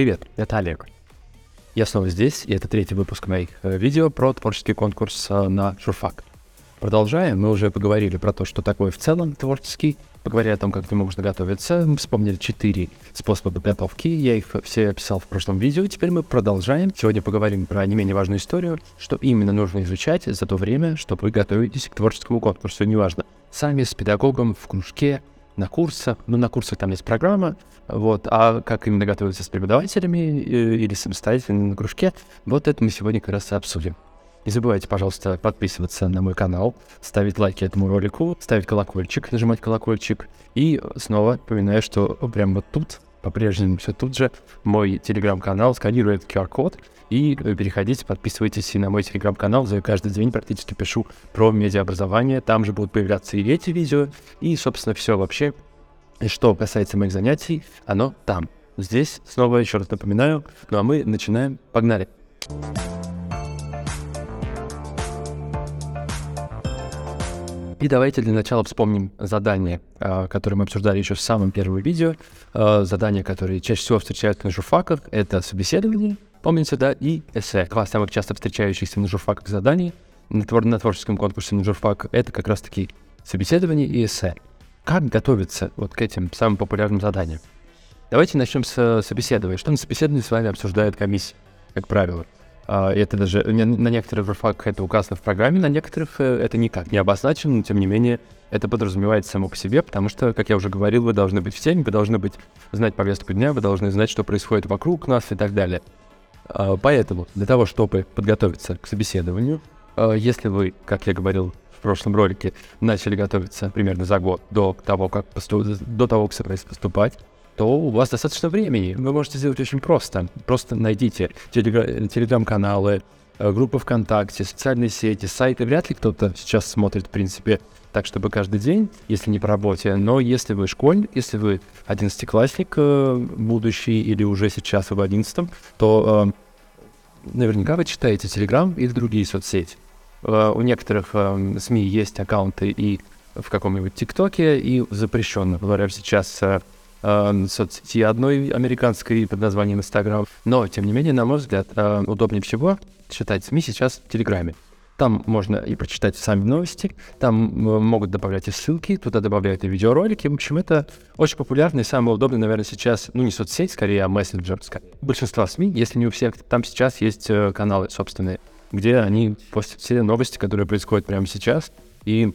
Привет, это Олег. Я снова здесь, и это третий выпуск моих э, видео про творческий конкурс э, на журфак. Продолжаем, мы уже поговорили про то, что такое в целом творческий, поговорили о том, как к нему можно готовиться, мы вспомнили четыре способа подготовки, я их все описал в прошлом видео, теперь мы продолжаем. Сегодня поговорим про не менее важную историю, что именно нужно изучать за то время, что вы готовитесь к творческому конкурсу, неважно, сами с педагогом в кружке, на курсах. Ну, на курсах там есть программа, вот, а как именно готовиться с преподавателями э, или самостоятельно на кружке, вот это мы сегодня как раз и обсудим. Не забывайте, пожалуйста, подписываться на мой канал, ставить лайки этому ролику, ставить колокольчик, нажимать колокольчик. И снова напоминаю, что прямо вот тут по-прежнему все тут же. Мой телеграм-канал, сканирует QR-код, и э, переходите, подписывайтесь и на мой телеграм-канал, за каждый день практически пишу про медиаобразование, там же будут появляться и эти видео, и, собственно, все вообще, что касается моих занятий, оно там. Здесь, снова еще раз напоминаю, ну а мы начинаем, погнали. И давайте для начала вспомним задание, а, которое мы обсуждали еще в самом первом видео. А, задания, которые чаще всего встречаются на журфаках, это собеседование, помните, да, и эссе. Два самых часто встречающихся на журфаках заданий на, на творческом конкурсе на журфак — это как раз-таки собеседование и эссе. Как готовиться вот к этим самым популярным заданиям? Давайте начнем с собеседования. Что на собеседовании с вами обсуждает комиссия, как правило? А, это даже на некоторых журфаках это указано в программе, на некоторых э, это никак не обозначено, но тем не менее это подразумевается само по себе, потому что, как я уже говорил, вы должны быть в теме, вы должны быть знать повестку дня, вы должны знать, что происходит вокруг нас и так далее. А, поэтому для того, чтобы подготовиться к собеседованию, а, если вы, как я говорил в прошлом ролике, начали готовиться примерно за год до того, как поступ... до того, как собрались поступать, то у вас достаточно времени. Вы можете сделать очень просто. Просто найдите телегра- телеграм-каналы, э, группы ВКонтакте, социальные сети, сайты. Вряд ли кто-то сейчас смотрит, в принципе, так, чтобы каждый день, если не по работе. Но если вы школьник, если вы одиннадцатиклассник э, будущий или уже сейчас вы в одиннадцатом, то э, наверняка вы читаете Телеграм или другие соцсети. У некоторых СМИ есть аккаунты и в каком-нибудь ТикТоке, и запрещенно. Говоря сейчас э, соцсети одной американской под названием Инстаграм. Но, тем не менее, на мой взгляд, э, удобнее всего читать СМИ сейчас в Телеграме. Там можно и прочитать сами новости, там э, могут добавлять и ссылки, туда добавляют и видеоролики. В общем, это очень популярный, самый удобный, наверное, сейчас, ну, не соцсеть, скорее, а мессенджер. Большинство СМИ, если не у всех, там сейчас есть каналы собственные, где они постят все новости, которые происходят прямо сейчас, и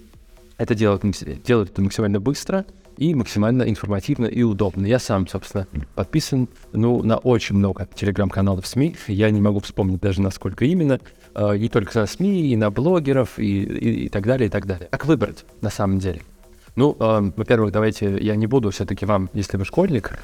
это делают, делают это максимально быстро, и максимально информативно и удобно. Я сам, собственно, подписан ну, на очень много телеграм-каналов СМИ. Я не могу вспомнить даже, насколько именно. Э, не только на СМИ, и на блогеров, и, и, и так далее, и так далее. Как выбрать, на самом деле? Ну, э, во-первых, давайте я не буду все-таки вам, если вы школьник,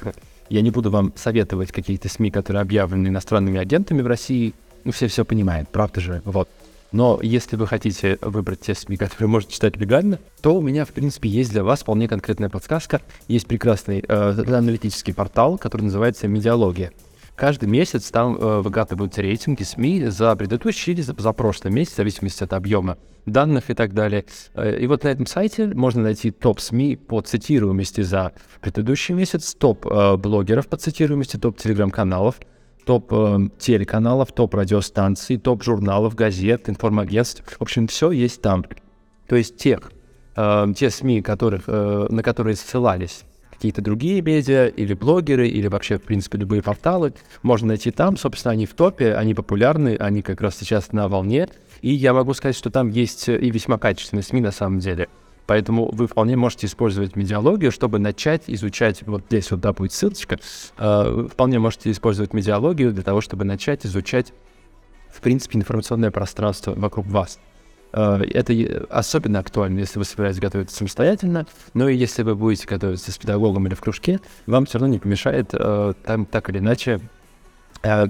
я не буду вам советовать какие-то СМИ, которые объявлены иностранными агентами в России. Ну, все все понимают, правда же? Вот. Но если вы хотите выбрать те СМИ, которые можете читать легально, то у меня, в принципе, есть для вас вполне конкретная подсказка. Есть прекрасный э, аналитический портал, который называется «Медиалогия». Каждый месяц там э, выгадываются рейтинги СМИ за предыдущий или за, за прошлый месяц, в зависимости от объема данных и так далее. Э, и вот на этом сайте можно найти топ СМИ по цитируемости за предыдущий месяц, топ э, блогеров по цитируемости, топ телеграм-каналов, топ э, телеканалов, топ радиостанций, топ журналов, газет, информагентств. В общем, все есть там. То есть тех, э, те СМИ, которых, э, на которые ссылались какие-то другие медиа или блогеры, или вообще, в принципе, любые порталы, можно найти там. Собственно, они в топе, они популярны, они как раз сейчас на волне. И я могу сказать, что там есть и весьма качественные СМИ на самом деле. Поэтому вы вполне можете использовать медиалогию, чтобы начать изучать, вот здесь вот, да, будет ссылочка, э, вполне можете использовать медиалогию для того, чтобы начать изучать, в принципе, информационное пространство вокруг вас. Э, это особенно актуально, если вы собираетесь готовиться самостоятельно, но и если вы будете готовиться с педагогом или в кружке, вам все равно не помешает э, там так или иначе э,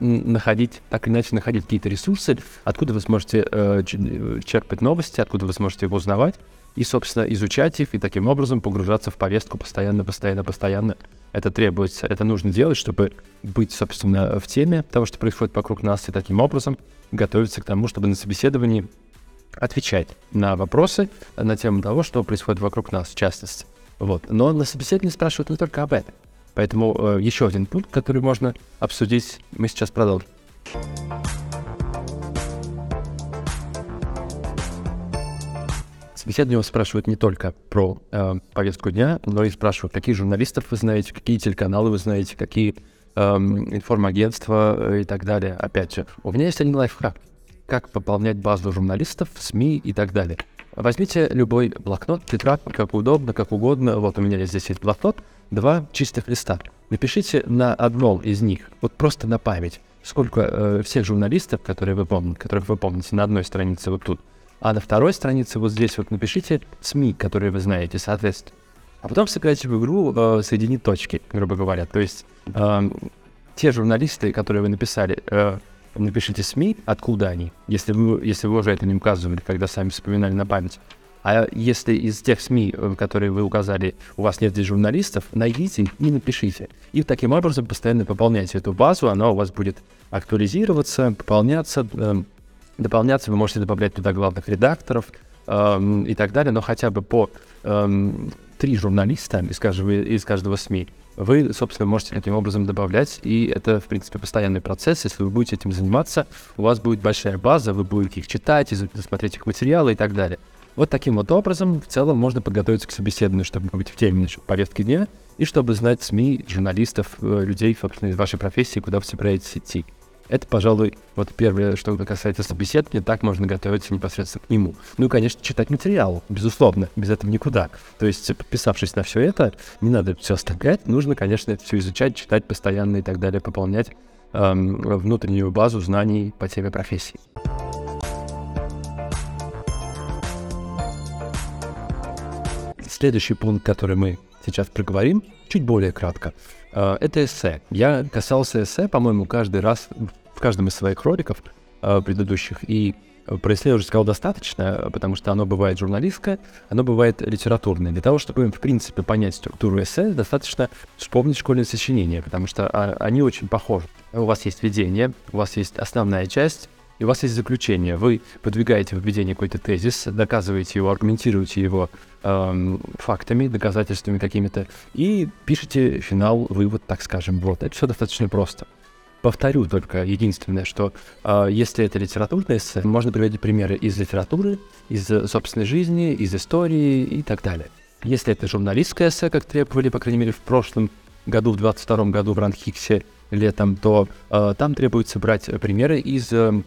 находить, так или иначе находить какие-то ресурсы, откуда вы сможете э, черпать новости, откуда вы сможете его узнавать, и, собственно, изучать их, и таким образом погружаться в повестку постоянно, постоянно, постоянно. Это требуется, это нужно делать, чтобы быть, собственно, в теме того, что происходит вокруг нас, и таким образом готовиться к тому, чтобы на собеседовании отвечать на вопросы на тему того, что происходит вокруг нас, в частности. Вот. Но на собеседовании спрашивают не только об этом. Поэтому э, еще один пункт, который можно обсудить, мы сейчас продолжим. Собеседование спрашивают не только про э, повестку дня, но и спрашивают, какие журналистов вы знаете, какие телеканалы вы знаете, какие э, информагентства и так далее. Опять же, у меня есть один лайфхак. Как пополнять базу журналистов, СМИ и так далее. Возьмите любой блокнот, тетрадь, как удобно, как угодно. Вот у меня здесь есть блокнот, два чистых листа. Напишите на одном из них, вот просто на память, сколько э, всех журналистов, которые вы помните, которых вы помните на одной странице вот тут, а на второй странице вот здесь вот напишите СМИ, которые вы знаете, соответственно. А потом сыграйте в игру э, «Соединить точки», грубо говоря. То есть э, те журналисты, которые вы написали, э, напишите СМИ, откуда они, если вы, если вы уже это не указывали, когда сами вспоминали на память. А если из тех СМИ, э, которые вы указали, у вас нет здесь журналистов, найдите и напишите. И таким образом постоянно пополняйте эту базу, она у вас будет актуализироваться, пополняться, э, дополняться, вы можете добавлять туда главных редакторов эм, и так далее, но хотя бы по эм, три журналиста из каждого, из каждого СМИ вы, собственно, можете таким образом добавлять, и это, в принципе, постоянный процесс. Если вы будете этим заниматься, у вас будет большая база, вы будете их читать, смотреть их материалы и так далее. Вот таким вот образом в целом можно подготовиться к собеседованию, чтобы быть в теме насчет повестки дня, и чтобы знать СМИ, журналистов, э, людей, собственно, из вашей профессии, куда вы собираетесь идти. Это, пожалуй, вот первое, что касается собеседования, так можно готовиться непосредственно к нему. Ну и, конечно, читать материал, безусловно, без этого никуда. То есть, подписавшись на все это, не надо все оставлять, нужно, конечно, все изучать, читать постоянно и так далее, пополнять эм, внутреннюю базу знаний по теме профессии. Следующий пункт, который мы сейчас проговорим, чуть более кратко. Э, это эссе. Я касался эссе, по-моему, каждый раз в каждом из своих роликов э, предыдущих. И про эссе я уже сказал достаточно, потому что оно бывает журналистское, оно бывает литературное. Для того, чтобы, в принципе, понять структуру эссе, достаточно вспомнить школьные сочинения, потому что а, они очень похожи. У вас есть введение, у вас есть основная часть, и у вас есть заключение. Вы подвигаете в введение какой-то тезис, доказываете его, аргументируете его эм, фактами, доказательствами какими-то, и пишете финал, вывод, так скажем. Вот, это все достаточно просто. Повторю только единственное, что э, если это литературное эссе, можно приводить примеры из литературы, из собственной жизни, из истории и так далее. Если это журналистское эссе, как требовали, по крайней мере, в прошлом году, в 22 году в Ранхиксе летом, то э, там требуется брать примеры из э,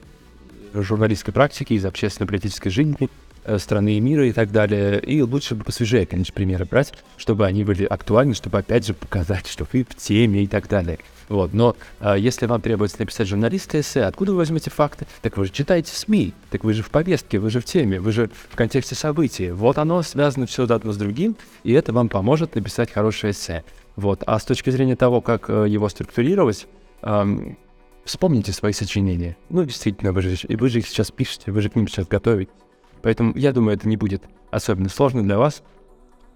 журналистской практики, из общественно-политической жизни э, страны и мира и так далее. И лучше бы посвежее, конечно, примеры брать, чтобы они были актуальны, чтобы опять же показать, что вы в теме и так далее. Вот, но а, если вам требуется написать журналистское эссе, откуда вы возьмете факты? Так вы же читаете СМИ, так вы же в повестке, вы же в теме, вы же в контексте событий. Вот оно связано все одно с другим, и это вам поможет написать хорошее эссе. Вот, а с точки зрения того, как э, его структурировать, эм, Вспомните свои сочинения. Ну, действительно, вы же, вы же их сейчас пишете, вы же к ним сейчас готовите. Поэтому я думаю, это не будет особенно сложно для вас.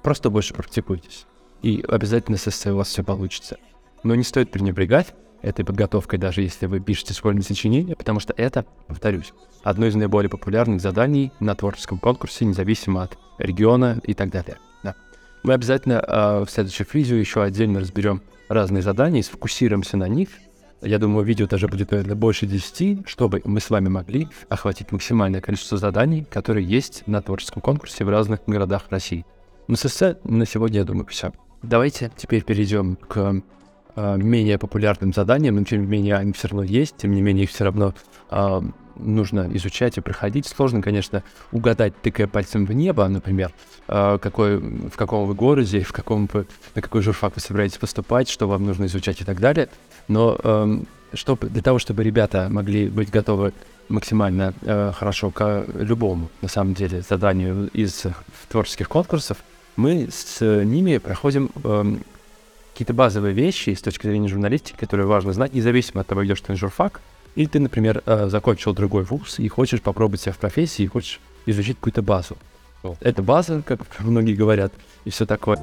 Просто больше практикуйтесь. И обязательно с эссе у вас все получится. Но не стоит пренебрегать этой подготовкой, даже если вы пишете школьные сочинения, потому что это, повторюсь, одно из наиболее популярных заданий на творческом конкурсе, независимо от региона и так далее. Да. Мы обязательно э, в следующих видео еще отдельно разберем разные задания и сфокусируемся на них, я думаю, видео даже будет, наверное, больше 10, чтобы мы с вами могли охватить максимальное количество заданий, которые есть на творческом конкурсе в разных городах России. Ну, с эссе на сегодня, я думаю, все. Давайте теперь перейдем к э, менее популярным заданиям, но тем не менее они все равно есть, тем не менее их все равно э, нужно изучать и проходить. Сложно, конечно, угадать, тыкая пальцем в небо, например, э, какой, в каком вы городе, в каком на какой журфак вы собираетесь поступать, что вам нужно изучать и так далее. Но эм, чтобы, для того, чтобы ребята могли быть готовы максимально э, хорошо к любому, на самом деле, заданию из творческих конкурсов, мы с ними проходим э, какие-то базовые вещи с точки зрения журналистики, которые важно знать, независимо от того, идешь ты на журфак, или ты, например, э, закончил другой вуз и хочешь попробовать себя в профессии, и хочешь изучить какую-то базу. Вот. Это база, как многие говорят, и все такое.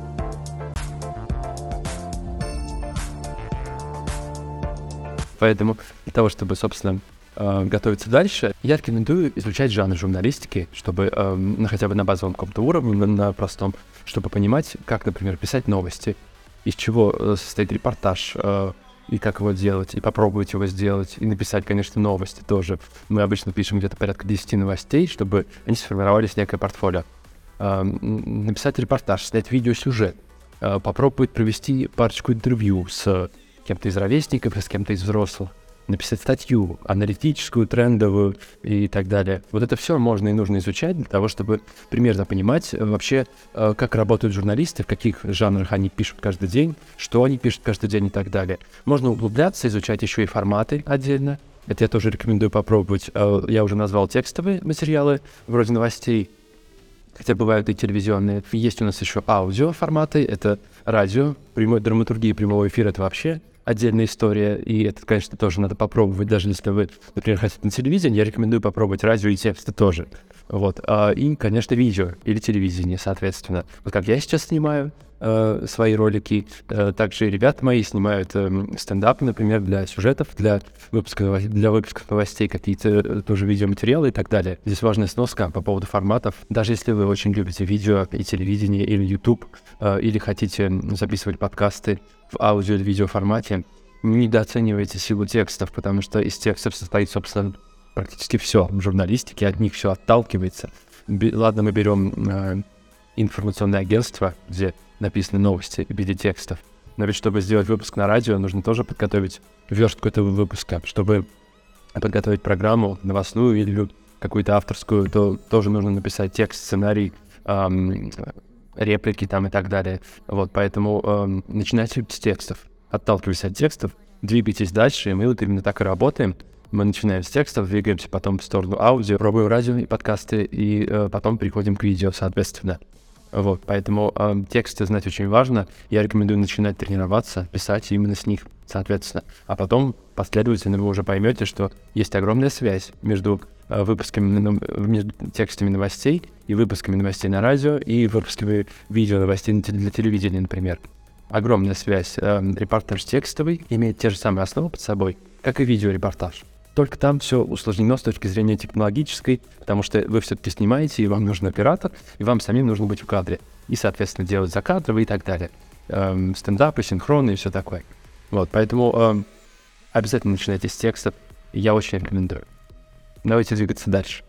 Поэтому для того, чтобы, собственно, э, готовиться дальше, я рекомендую изучать жанр журналистики, чтобы э, хотя бы на базовом каком-то уровне, на простом, чтобы понимать, как, например, писать новости, из чего э, состоит репортаж, э, и как его делать, и попробовать его сделать, и написать, конечно, новости тоже. Мы обычно пишем где-то порядка 10 новостей, чтобы они сформировались в некое портфолио. Э, написать репортаж, снять видеосюжет, попробовать провести парочку интервью с кем-то из ровесников с кем-то из взрослых написать статью аналитическую, трендовую и так далее. Вот это все можно и нужно изучать для того, чтобы примерно понимать э, вообще, э, как работают журналисты, в каких жанрах они пишут каждый день, что они пишут каждый день и так далее. Можно углубляться, изучать еще и форматы отдельно. Это я тоже рекомендую попробовать. Э, я уже назвал текстовые материалы, вроде новостей, хотя бывают и телевизионные. Есть у нас еще аудио форматы, это радио, прямой драматургии прямого эфира, это вообще отдельная история, и это, конечно, тоже надо попробовать, даже если вы, например, хотите на телевидении, я рекомендую попробовать радио и тексты тоже. Вот. А, и, конечно, видео или телевидение, соответственно. Вот как я сейчас снимаю э, свои ролики, э, также ребята мои снимают э, стендапы, например, для сюжетов, для выпуска, для выпуска новостей, какие-то э, тоже видеоматериалы и так далее. Здесь важная сноска по поводу форматов. Даже если вы очень любите видео и телевидение или YouTube, или хотите записывать подкасты, в аудио или видео формате, не недооценивайте силу текстов, потому что из текстов состоит, собственно, практически все в журналистике, от них все отталкивается. Б- ладно, мы берем э, информационное агентство, где написаны новости в виде текстов. Но ведь чтобы сделать выпуск на радио, нужно тоже подготовить верстку этого выпуска. Чтобы подготовить программу новостную или какую-то авторскую, то тоже нужно написать текст, сценарий, эм, реплики там и так далее. Вот, поэтому э, начинайте с текстов, отталкиваясь от текстов, двигайтесь дальше, и мы вот именно так и работаем. Мы начинаем с текстов, двигаемся потом в сторону аудио, пробуем радио и подкасты, и э, потом переходим к видео, соответственно. Вот, поэтому э, тексты знать очень важно. Я рекомендую начинать тренироваться, писать именно с них, соответственно. А потом последовательно вы уже поймете, что есть огромная связь между э, выпусками, между текстами новостей и выпусками новостей на радио, и выпусками видео новостей для телевидения, например. Огромная связь. Э, репортаж текстовый имеет те же самые основы под собой, как и видеорепортаж. Только там все усложнено с точки зрения технологической, потому что вы все-таки снимаете, и вам нужен оператор, и вам самим нужно быть в кадре. И, соответственно, делать закадровые и так далее. Эм, стендапы, синхроны и все такое. Вот, поэтому эм, обязательно начинайте с текстов. Я очень рекомендую. Давайте двигаться дальше.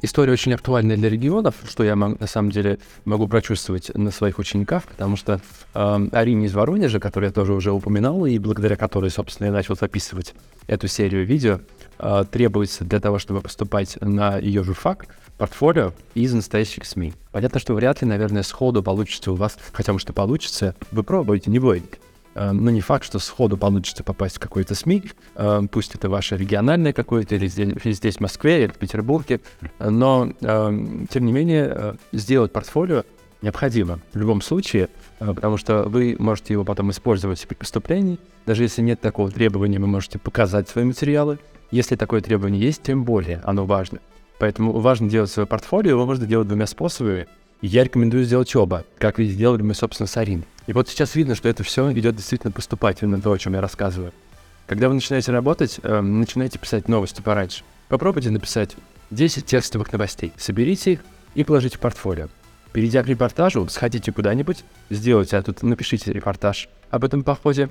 История очень актуальная для регионов, что я на самом деле могу прочувствовать на своих учениках, потому что э, Арине из Воронежа, которую я тоже уже упоминал, и благодаря которой, собственно, я начал записывать эту серию видео, э, требуется для того, чтобы поступать на ее журфак, портфолио из настоящих СМИ. Понятно, что вряд ли, наверное, сходу получится у вас, хотя, может, и получится, вы пробуете, не бойтесь. Э, но не факт, что сходу получится попасть в какой-то СМИ, э, пусть это ваше региональное какое-то, или здесь, здесь в Москве, или в Петербурге, но, э, тем не менее, сделать портфолио необходимо в любом случае, потому что вы можете его потом использовать при поступлении. Даже если нет такого требования, вы можете показать свои материалы. Если такое требование есть, тем более оно важно. Поэтому важно делать свое портфолио, его можно делать двумя способами. Я рекомендую сделать оба, как и сделали мы, собственно, с Ариной. И вот сейчас видно, что это все идет действительно поступательно, то, о чем я рассказываю. Когда вы начинаете работать, э, начинаете писать новости пораньше. Попробуйте написать 10 текстовых новостей, соберите их и положите в портфолио. Перейдя к репортажу, сходите куда-нибудь, сделайте, а тут напишите репортаж об этом походе,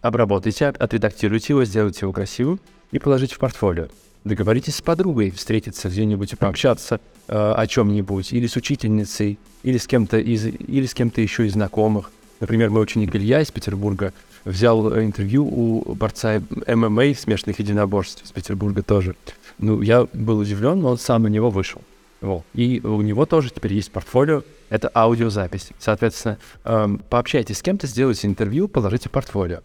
обработайте, отредактируйте его, сделайте его красивым и положите в портфолио. Договоритесь с подругой встретиться где-нибудь и пообщаться э, о чем-нибудь, или с учительницей, или с кем-то из, или с кем-то еще из знакомых. Например, мой ученик Илья из Петербурга взял э, интервью у борца ММА смешанных единоборств из Петербурга тоже. Ну, я был удивлен, но он сам на него вышел. Вот. И у него тоже теперь есть портфолио, это аудиозапись. Соответственно, эм, пообщайтесь с кем-то, сделайте интервью, положите портфолио.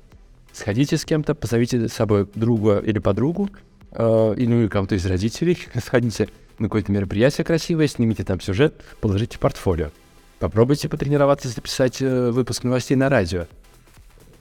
Сходите с кем-то, позовите с собой друга или подругу, э, или ну, кому-то из родителей, сходите на какое-то мероприятие красивое, снимите там сюжет, положите портфолио. Попробуйте потренироваться записать э, выпуск новостей на радио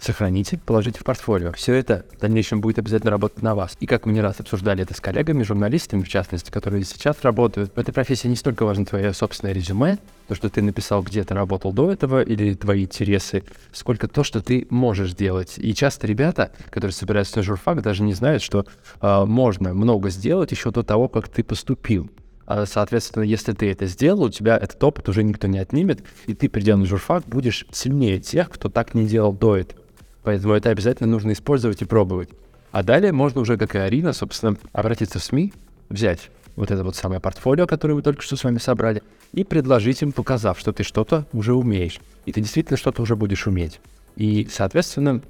сохраните, положите в портфолио. Все это в дальнейшем будет обязательно работать на вас. И как мы не раз обсуждали это с коллегами, журналистами, в частности, которые сейчас работают, в этой профессии не столько важно твое собственное резюме, то, что ты написал, где ты работал до этого, или твои интересы, сколько то, что ты можешь делать. И часто ребята, которые собираются на журфак, даже не знают, что э, можно много сделать еще до того, как ты поступил. А, соответственно, если ты это сделал, у тебя этот опыт уже никто не отнимет, и ты, придя на журфак, будешь сильнее тех, кто так не делал до этого. Поэтому это обязательно нужно использовать и пробовать. А далее можно уже, как и Арина, собственно, обратиться в СМИ, взять вот это вот самое портфолио, которое мы только что с вами собрали, и предложить им, показав, что ты что-то уже умеешь. И ты действительно что-то уже будешь уметь. И, соответственно,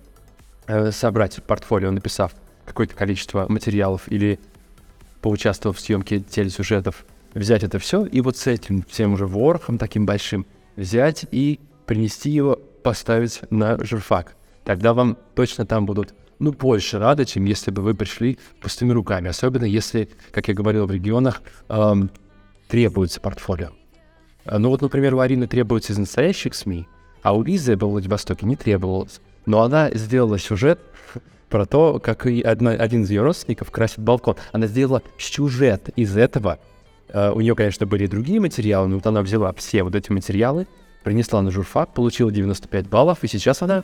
э, собрать портфолио, написав какое-то количество материалов или поучаствовав в съемке телесюжетов, взять это все и вот с этим всем уже ворохом таким большим взять и принести его, поставить на журфак. Тогда вам точно там будут ну, больше рады, чем если бы вы пришли пустыми руками. Особенно если, как я говорил, в регионах эм, требуется портфолио. А, ну вот, например, у Арины требуется из настоящих СМИ, а у Лизы во Владивостоке не требовалось. Но она сделала сюжет про то, как и одна, один из ее родственников красит балкон. Она сделала сюжет из этого. Uh, у нее, конечно, были и другие материалы, но вот она взяла все вот эти материалы, принесла на журфак, получила 95 баллов, и сейчас она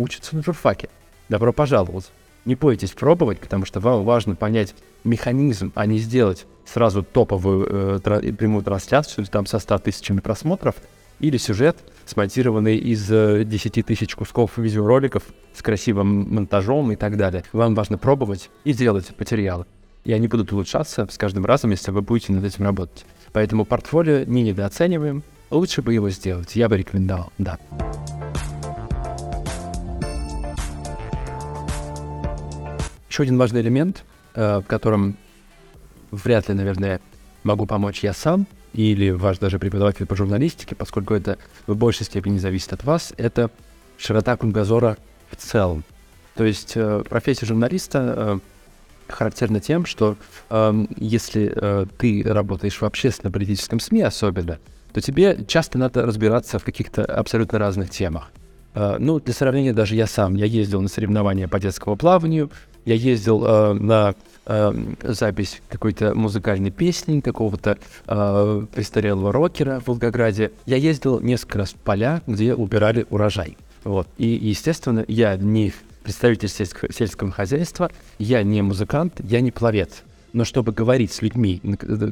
учится на журфаке. Добро пожаловать. Не бойтесь пробовать, потому что вам важно понять механизм, а не сделать сразу топовую э, тра- прямую трансляцию там со 100 тысячами просмотров или сюжет, смонтированный из э, 10 тысяч кусков видеороликов с красивым монтажом и так далее. Вам важно пробовать и делать материалы. И они будут улучшаться с каждым разом, если вы будете над этим работать. Поэтому портфолио не недооцениваем. Лучше бы его сделать. Я бы рекомендовал, да. Еще один важный элемент, э, в котором вряд ли, наверное, могу помочь я сам, или ваш даже преподаватель по журналистике, поскольку это в большей степени зависит от вас, это широта кругозора в целом. То есть э, профессия журналиста э, характерна тем, что э, если ты работаешь в общественно-политическом СМИ особенно, то тебе часто надо разбираться в каких-то абсолютно разных темах. Ну, для сравнения, даже я сам, я ездил на соревнования по детскому плаванию, я ездил э, на э, запись какой-то музыкальной песни, какого-то э, престарелого рокера в Волгограде. Я ездил несколько раз в поля, где убирали урожай. Вот. И, естественно, я не представитель сельского, сельского хозяйства, я не музыкант, я не пловец. Но чтобы говорить с людьми,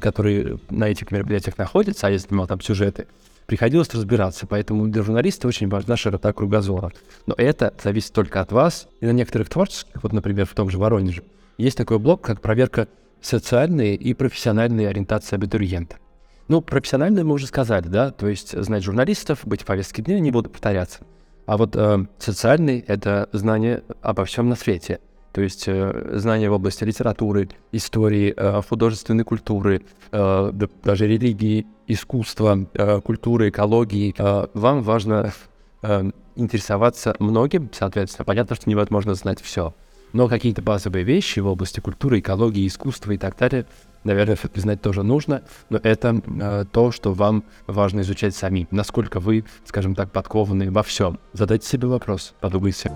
которые на этих мероприятиях находятся, а я снимал там сюжеты, приходилось разбираться. Поэтому для журналиста очень важна широта кругозора. Но это зависит только от вас. И на некоторых творческих, вот, например, в том же Воронеже, есть такой блок, как проверка социальной и профессиональной ориентации абитуриента. Ну, профессиональную мы уже сказали, да, то есть знать журналистов, быть в повестке дня, не буду повторяться. А вот э, социальный — это знание обо всем на свете. То есть э, знания в области литературы, истории, э, художественной культуры, э, даже религии, искусства, культуры, экологии. Вам важно интересоваться многим, соответственно. Понятно, что невозможно знать все. Но какие-то базовые вещи в области культуры, экологии, искусства и так далее, наверное, знать тоже нужно. Но это э, то, что вам важно изучать сами. Насколько вы, скажем так, подкованы во всем. Задайте себе вопрос, подумайте.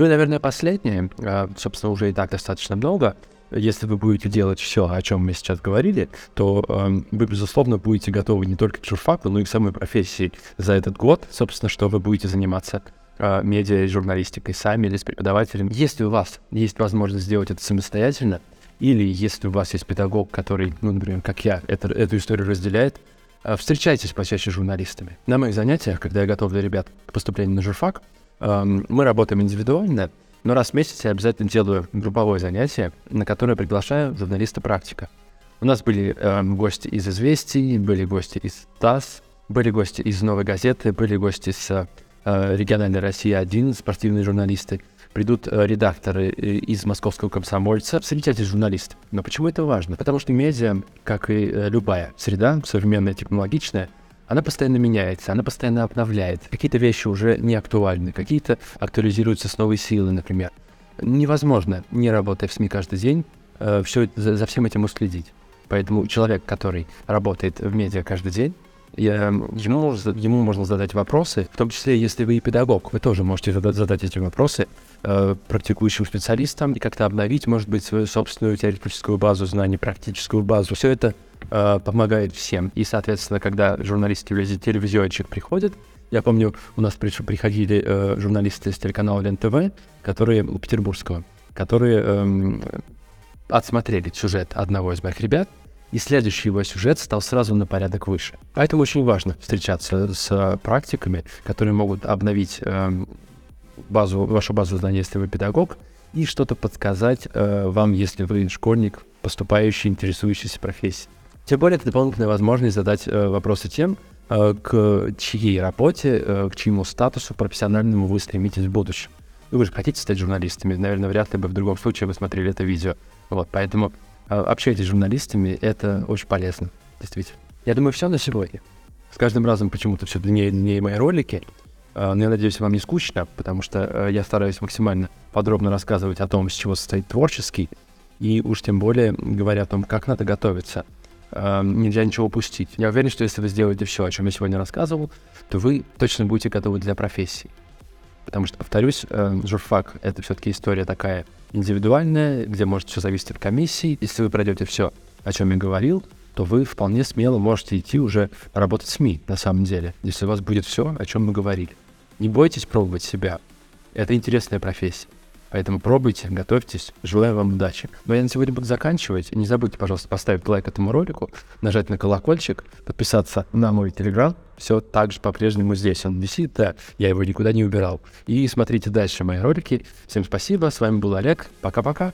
Ну и, наверное, последнее, а, собственно, уже и так достаточно много. Если вы будете делать все, о чем мы сейчас говорили, то э, вы, безусловно, будете готовы не только к журфаку, но и к самой профессии за этот год, собственно, что вы будете заниматься э, медиа и журналистикой сами или с преподавателем. Если у вас есть возможность сделать это самостоятельно, или если у вас есть педагог, который, ну, например, как я, это, эту историю разделяет, э, встречайтесь почаще с журналистами. На моих занятиях, когда я готовлю ребят к поступлению на журфак, мы работаем индивидуально, но раз в месяц я обязательно делаю групповое занятие, на которое приглашаю журналиста-практика. У нас были э, гости из «Известий», были гости из ТАСС, были гости из «Новой газеты», были гости с э, «Региональной России-1», спортивные журналисты. Придут э, редакторы э, из «Московского комсомольца», встречайтесь журналисты. Но почему это важно? Потому что медиа, как и э, любая среда, современная, технологичная, она постоянно меняется, она постоянно обновляет. Какие-то вещи уже не актуальны, какие-то актуализируются с новой силы, например. Невозможно, не работая в СМИ каждый день, э, все за, за всем этим уследить. Поэтому человек, который работает в медиа каждый день, я, ему, ему можно задать вопросы, в том числе, если вы и педагог, вы тоже можете задать, задать эти вопросы э, практикующим специалистам и как-то обновить, может быть, свою собственную теоретическую базу знаний, практическую базу. Все это э, помогает всем. И, соответственно, когда журналист-телевизионщик приходит, я помню, у нас приходили э, журналисты с телеканала Лен ТВ, которые Петербургского, которые эм, отсмотрели сюжет одного из моих ребят, и следующий его сюжет стал сразу на порядок выше. Поэтому очень важно встречаться с практиками, которые могут обновить эм, базу, вашу базу знаний, если вы педагог, и что-то подсказать э, вам, если вы школьник, поступающий, интересующийся профессией. Тем более, это дополнительная возможность задать э, вопросы тем, э, к чьей работе, э, к чьему статусу профессиональному вы стремитесь в будущем. Ну, вы же хотите стать журналистами, наверное, вряд ли бы в другом случае вы смотрели это видео. Вот, поэтому э, общайтесь с журналистами, это очень полезно, действительно. Я думаю, все на сегодня. С каждым разом почему-то все длиннее длиннее мои ролики. Э, но я надеюсь, вам не скучно, потому что э, я стараюсь максимально подробно рассказывать о том, с чего состоит творческий, и уж тем более говоря о том, как надо готовиться. Э, нельзя ничего упустить. Я уверен, что если вы сделаете все, о чем я сегодня рассказывал, то вы точно будете готовы для профессии. Потому что, повторюсь, журфак — это все-таки история такая индивидуальная, где может все зависеть от комиссии. Если вы пройдете все, о чем я говорил, то вы вполне смело можете идти уже работать в СМИ, на самом деле, если у вас будет все, о чем мы говорили. Не бойтесь пробовать себя. Это интересная профессия. Поэтому пробуйте, готовьтесь. Желаю вам удачи. Но я на сегодня буду заканчивать. Не забудьте, пожалуйста, поставить лайк этому ролику, нажать на колокольчик, подписаться на мой телеграм. Все так же по-прежнему здесь. Он висит, да, я его никуда не убирал. И смотрите дальше мои ролики. Всем спасибо. С вами был Олег. Пока-пока.